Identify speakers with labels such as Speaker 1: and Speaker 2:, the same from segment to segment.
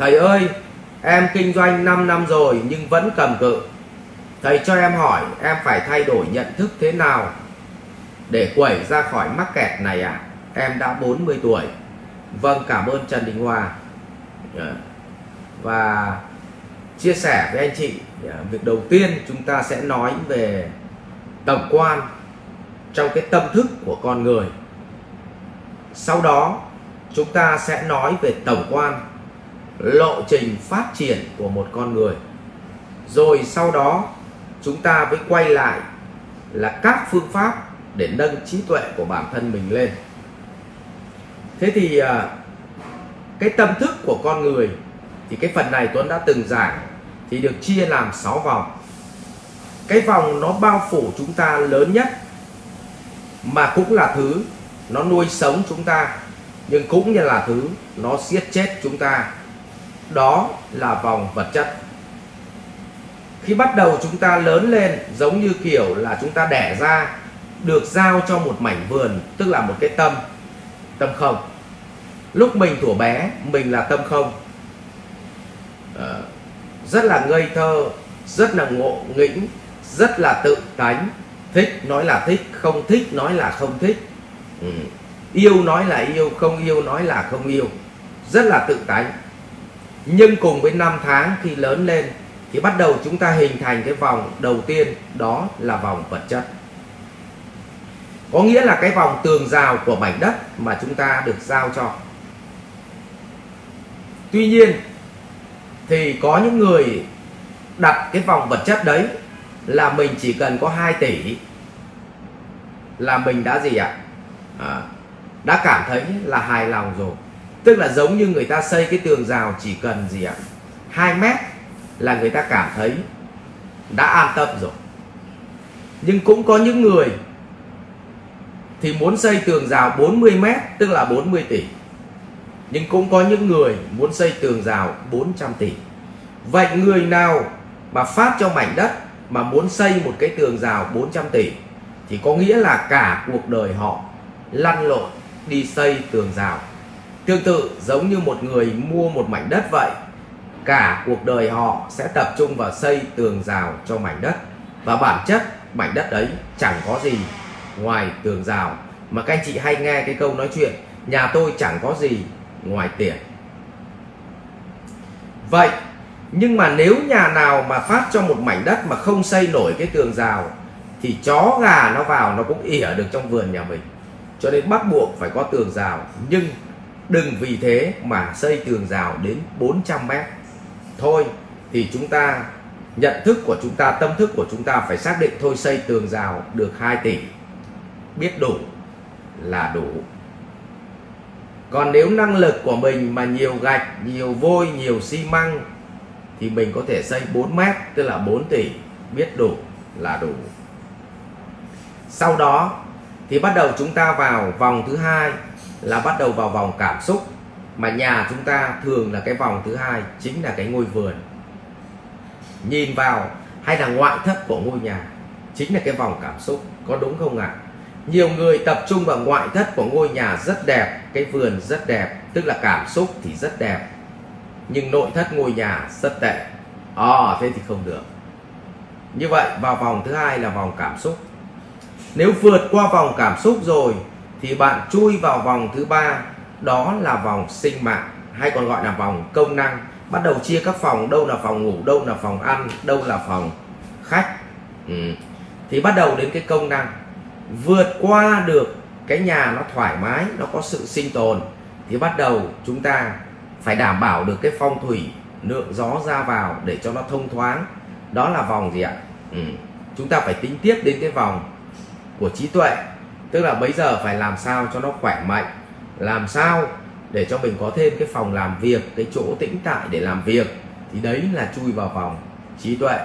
Speaker 1: thầy ơi, em kinh doanh 5 năm rồi nhưng vẫn cầm cự. Thầy cho em hỏi em phải thay đổi nhận thức thế nào để quẩy ra khỏi mắc kẹt này à em đã 40 tuổi. Vâng cảm ơn Trần Đình Hòa. Dạ. Và chia sẻ với anh chị dạ, việc đầu tiên chúng ta sẽ nói về tổng quan trong cái tâm thức của con người. Sau đó, chúng ta sẽ nói về tổng quan lộ trình phát triển của một con người. Rồi sau đó, chúng ta mới quay lại là các phương pháp để nâng trí tuệ của bản thân mình lên. Thế thì à, cái tâm thức của con người, thì cái phần này Tuấn đã từng giảng, thì được chia làm 6 vòng. Cái vòng nó bao phủ chúng ta lớn nhất, mà cũng là thứ nó nuôi sống chúng ta, nhưng cũng như là thứ nó giết chết chúng ta đó là vòng vật chất. Khi bắt đầu chúng ta lớn lên, giống như kiểu là chúng ta đẻ ra, được giao cho một mảnh vườn, tức là một cái tâm tâm không. Lúc mình tuổi bé, mình là tâm không. Ờ, rất là ngây thơ, rất là ngộ nghĩnh, rất là tự tánh. Thích nói là thích, không thích nói là không thích. Ừ. yêu nói là yêu, không yêu nói là không yêu. Rất là tự tánh nhưng cùng với năm tháng khi lớn lên thì bắt đầu chúng ta hình thành cái vòng đầu tiên đó là vòng vật chất. Có nghĩa là cái vòng tường rào của mảnh đất mà chúng ta được giao cho. Tuy nhiên thì có những người đặt cái vòng vật chất đấy là mình chỉ cần có 2 tỷ là mình đã gì ạ? À, đã cảm thấy là hài lòng rồi tức là giống như người ta xây cái tường rào chỉ cần gì ạ? 2 mét là người ta cảm thấy đã an tâm rồi. Nhưng cũng có những người thì muốn xây tường rào 40 mét, tức là 40 tỷ. Nhưng cũng có những người muốn xây tường rào 400 tỷ. Vậy người nào mà phát cho mảnh đất mà muốn xây một cái tường rào 400 tỷ thì có nghĩa là cả cuộc đời họ lăn lộn đi xây tường rào tương tự, giống như một người mua một mảnh đất vậy, cả cuộc đời họ sẽ tập trung vào xây tường rào cho mảnh đất. Và bản chất, mảnh đất ấy chẳng có gì ngoài tường rào. Mà các anh chị hay nghe cái câu nói chuyện, nhà tôi chẳng có gì ngoài tiền. Vậy, nhưng mà nếu nhà nào mà phát cho một mảnh đất mà không xây nổi cái tường rào, thì chó gà nó vào nó cũng ỉa được trong vườn nhà mình. Cho nên bắt buộc phải có tường rào. Nhưng đừng vì thế mà xây tường rào đến 400 mét. Thôi, thì chúng ta, nhận thức của chúng ta, tâm thức của chúng ta phải xác định thôi, xây tường rào được 2 tỷ. Biết đủ là đủ. Còn nếu năng lực của mình mà nhiều gạch, nhiều vôi, nhiều xi măng, thì mình có thể xây 4 mét, tức là 4 tỷ. Biết đủ là đủ. Sau đó, thì bắt đầu chúng ta vào vòng thứ hai là bắt đầu vào vòng cảm xúc. Mà nhà chúng ta thường là cái vòng thứ hai chính là cái ngôi vườn. Nhìn vào hay là ngoại thất của ngôi nhà chính là cái vòng cảm xúc có đúng không ạ? À? nhiều người tập trung vào ngoại thất của ngôi nhà rất đẹp cái vườn rất đẹp tức là cảm xúc thì rất đẹp. Nhưng nội thất ngôi nhà rất tệ. À, thế thì không được. Như vậy vào vòng thứ hai là vòng cảm xúc. Nếu vượt qua vòng cảm xúc rồi thì bạn chui vào vòng thứ ba, đó là vòng sinh mạng, hay còn gọi là vòng công năng. Bắt đầu chia các phòng, đâu là phòng ngủ, đâu là phòng ăn, đâu là phòng khách. Ừ. thì bắt đầu đến cái công năng, vượt qua được cái nhà nó thoải mái, nó có sự sinh tồn, thì bắt đầu chúng ta phải đảm bảo được cái phong thủy, lượng gió ra vào để cho nó thông thoáng. Đó là vòng gì ạ? Ừ. chúng ta phải tính tiếp đến cái vòng của trí tuệ tức là bây giờ phải làm sao cho nó khỏe mạnh, làm sao để cho mình có thêm cái phòng làm việc, cái chỗ tĩnh tại để làm việc. Thì đấy là chui vào vòng trí tuệ.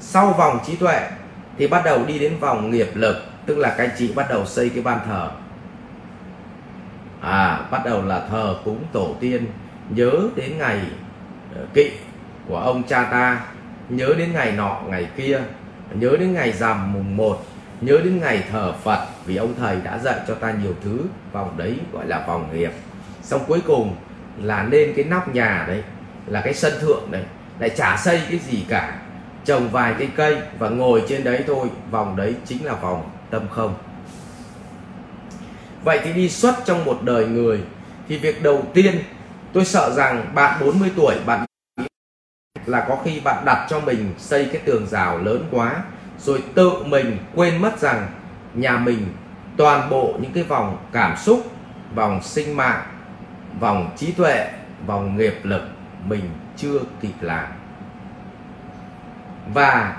Speaker 1: Sau vòng trí tuệ thì bắt đầu đi đến vòng nghiệp lực, tức là các anh chị bắt đầu xây cái ban thờ. À bắt đầu là thờ cúng tổ tiên. Nhớ đến ngày ờ, kỵ của ông cha ta, nhớ đến ngày nọ, ngày kia, nhớ đến ngày rằm mùng 1 nhớ đến ngày thờ Phật, vì ông thầy đã dạy cho ta nhiều thứ, vòng đấy gọi là vòng nghiệp. Xong cuối cùng là lên cái nóc nhà đấy, là cái sân thượng đấy, lại chả xây cái gì cả. Trồng vài cây cây và ngồi trên đấy thôi, vòng đấy chính là vòng tâm không. Vậy thì đi xuất trong một đời người, thì việc đầu tiên tôi sợ rằng bạn 40 tuổi, bạn là có khi bạn đặt cho mình xây cái tường rào lớn quá rồi tự mình quên mất rằng nhà mình toàn bộ những cái vòng cảm xúc, vòng sinh mạng, vòng trí tuệ, vòng nghiệp lực mình chưa kịp làm. Và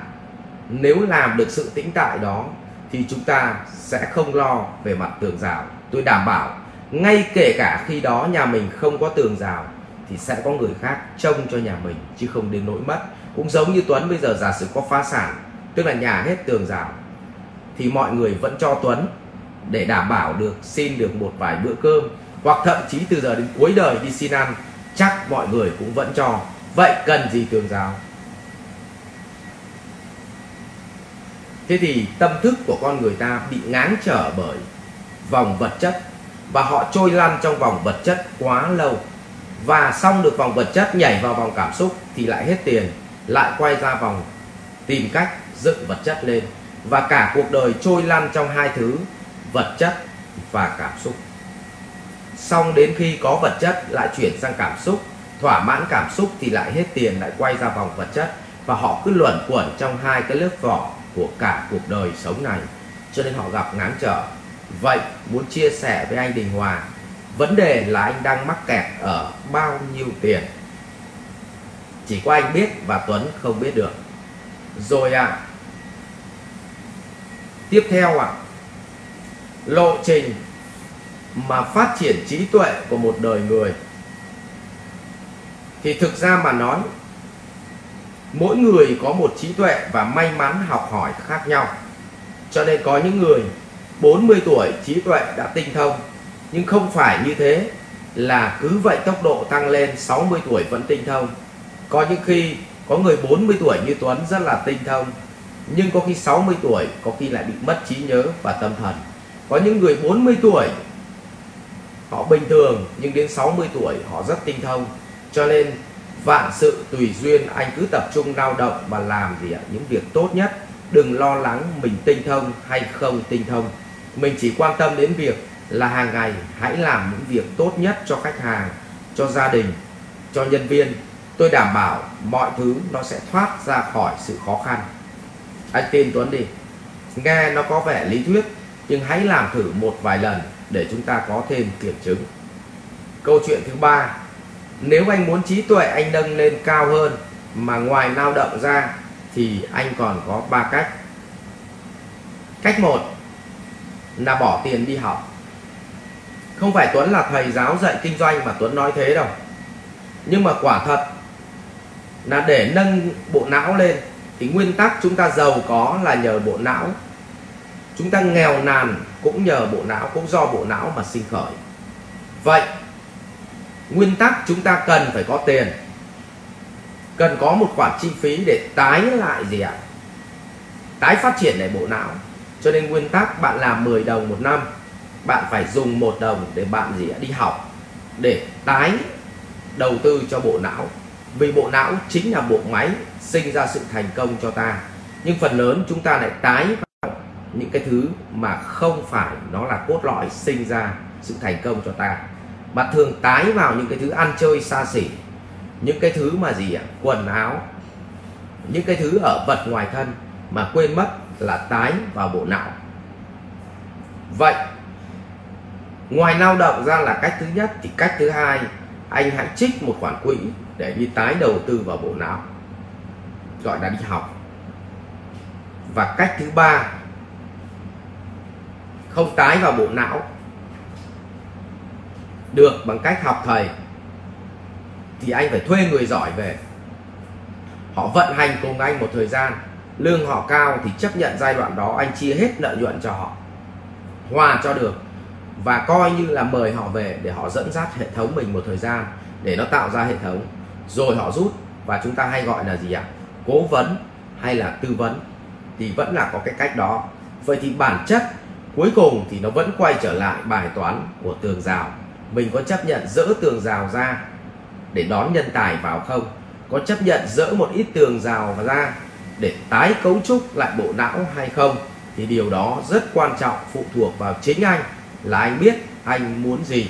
Speaker 1: nếu làm được sự tĩnh tại đó thì chúng ta sẽ không lo về mặt tường rào. Tôi đảm bảo ngay kể cả khi đó nhà mình không có tường rào thì sẽ có người khác trông cho nhà mình chứ không đến nỗi mất. Cũng giống như Tuấn bây giờ giả sử có phá sản tức là nhà hết tường rào, thì mọi người vẫn cho Tuấn để đảm bảo được xin được một vài bữa cơm, hoặc thậm chí từ giờ đến cuối đời đi xin ăn, chắc mọi người cũng vẫn cho. Vậy cần gì tường rào? Thế thì tâm thức của con người ta bị ngáng trở bởi vòng vật chất, và họ trôi lăn trong vòng vật chất quá lâu. Và xong được vòng vật chất nhảy vào vòng cảm xúc thì lại hết tiền, lại quay ra vòng tìm cách dựng vật chất lên và cả cuộc đời trôi lăn trong hai thứ, vật chất và cảm xúc. Xong đến khi có vật chất lại chuyển sang cảm xúc, thỏa mãn cảm xúc thì lại hết tiền lại quay ra vòng vật chất và họ cứ luẩn quẩn trong hai cái lớp vỏ của cả cuộc đời sống này. Cho nên họ gặp ngáng trở. Vậy muốn chia sẻ với anh Đình Hòa, vấn đề là anh đang mắc kẹt ở bao nhiêu tiền? Chỉ có anh biết và Tuấn không biết được rồi ạ à, tiếp theo ạ à, lộ trình mà phát triển trí tuệ của một đời người. Thì thực ra mà nói mỗi người có một trí tuệ và may mắn học hỏi khác nhau. Cho nên có những người 40 tuổi trí tuệ đã tinh thông nhưng không phải như thế là cứ vậy tốc độ tăng lên 60 tuổi vẫn tinh thông. Có những khi có người 40 tuổi như Tuấn rất là tinh thông, nhưng có khi 60 tuổi, có khi lại bị mất trí nhớ và tâm thần. Có những người 40 tuổi, họ bình thường, nhưng đến 60 tuổi, họ rất tinh thông. Cho nên, vạn sự tùy duyên, anh cứ tập trung lao động và làm gì ạ? Những việc tốt nhất. Đừng lo lắng mình tinh thông hay không tinh thông. Mình chỉ quan tâm đến việc là hàng ngày hãy làm những việc tốt nhất cho khách hàng, cho gia đình, cho nhân viên tôi đảm bảo mọi thứ nó sẽ thoát ra khỏi sự khó khăn. Anh tin Tuấn đi. Nghe nó có vẻ lý thuyết, nhưng hãy làm thử một vài lần để chúng ta có thêm kiểm chứng. Câu chuyện thứ ba. Nếu anh muốn trí tuệ anh nâng lên cao hơn mà ngoài lao động ra thì anh còn có ba cách. Cách một, là bỏ tiền đi học. Không phải Tuấn là thầy giáo dạy kinh doanh mà Tuấn nói thế đâu. Nhưng mà quả thật là để nâng bộ não lên. Thì nguyên tắc chúng ta giàu có là nhờ bộ não. Chúng ta nghèo nàn cũng nhờ bộ não, cũng do bộ não mà sinh khởi. Vậy, nguyên tắc chúng ta cần phải có tiền. Cần có một khoản chi phí để tái lại gì ạ? Tái phát triển lại bộ não. Cho nên nguyên tắc bạn làm 10 đồng một năm, bạn phải dùng một đồng để bạn gì ạ? Đi học để tái đầu tư cho bộ não vì bộ não chính là bộ máy sinh ra sự thành công cho ta. Nhưng phần lớn chúng ta lại tái vào những cái thứ mà không phải nó là cốt lõi sinh ra sự thành công cho ta. Mà thường tái vào những cái thứ ăn chơi xa xỉ, những cái thứ mà gì ạ? Quần áo, những cái thứ ở vật ngoài thân mà quên mất là tái vào bộ não. Vậy, ngoài lao động ra là cách thứ nhất thì cách thứ hai anh hãy trích một khoản quỹ để đi tái đầu tư vào bộ não. Gọi là đi học. Và cách thứ ba, không tái vào bộ não được bằng cách học thầy, thì anh phải thuê người giỏi về. Họ vận hành cùng anh một thời gian, lương họ cao thì chấp nhận giai đoạn đó, anh chia hết lợi nhuận cho họ, hòa cho được và coi như là mời họ về để họ dẫn dắt hệ thống mình một thời gian để nó tạo ra hệ thống. Rồi họ rút, và chúng ta hay gọi là gì ạ? Cố vấn hay là tư vấn, thì vẫn là có cái cách đó. Vậy thì bản chất cuối cùng thì nó vẫn quay trở lại bài toán của tường rào. Mình có chấp nhận dỡ tường rào ra để đón nhân tài vào không? Có chấp nhận dỡ một ít tường rào ra để tái cấu trúc lại bộ não hay không? Thì điều đó rất quan trọng, phụ thuộc vào chính anh là anh biết anh muốn gì.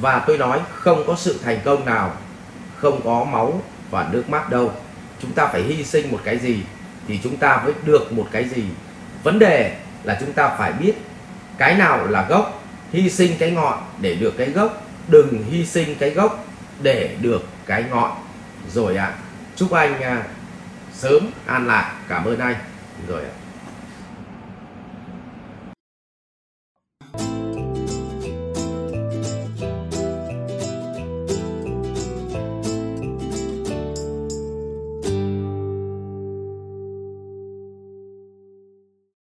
Speaker 1: Và tôi nói không có sự thành công nào không có máu và nước mắt đâu. Chúng ta phải hy sinh một cái gì thì chúng ta mới được một cái gì. Vấn đề là chúng ta phải biết cái nào là gốc hy sinh cái ngọn để được cái gốc. Đừng hy sinh cái gốc để được cái ngọn. Rồi ạ à, chúc anh à, sớm an lạc. Cảm ơn anh. Rồi ạ. à.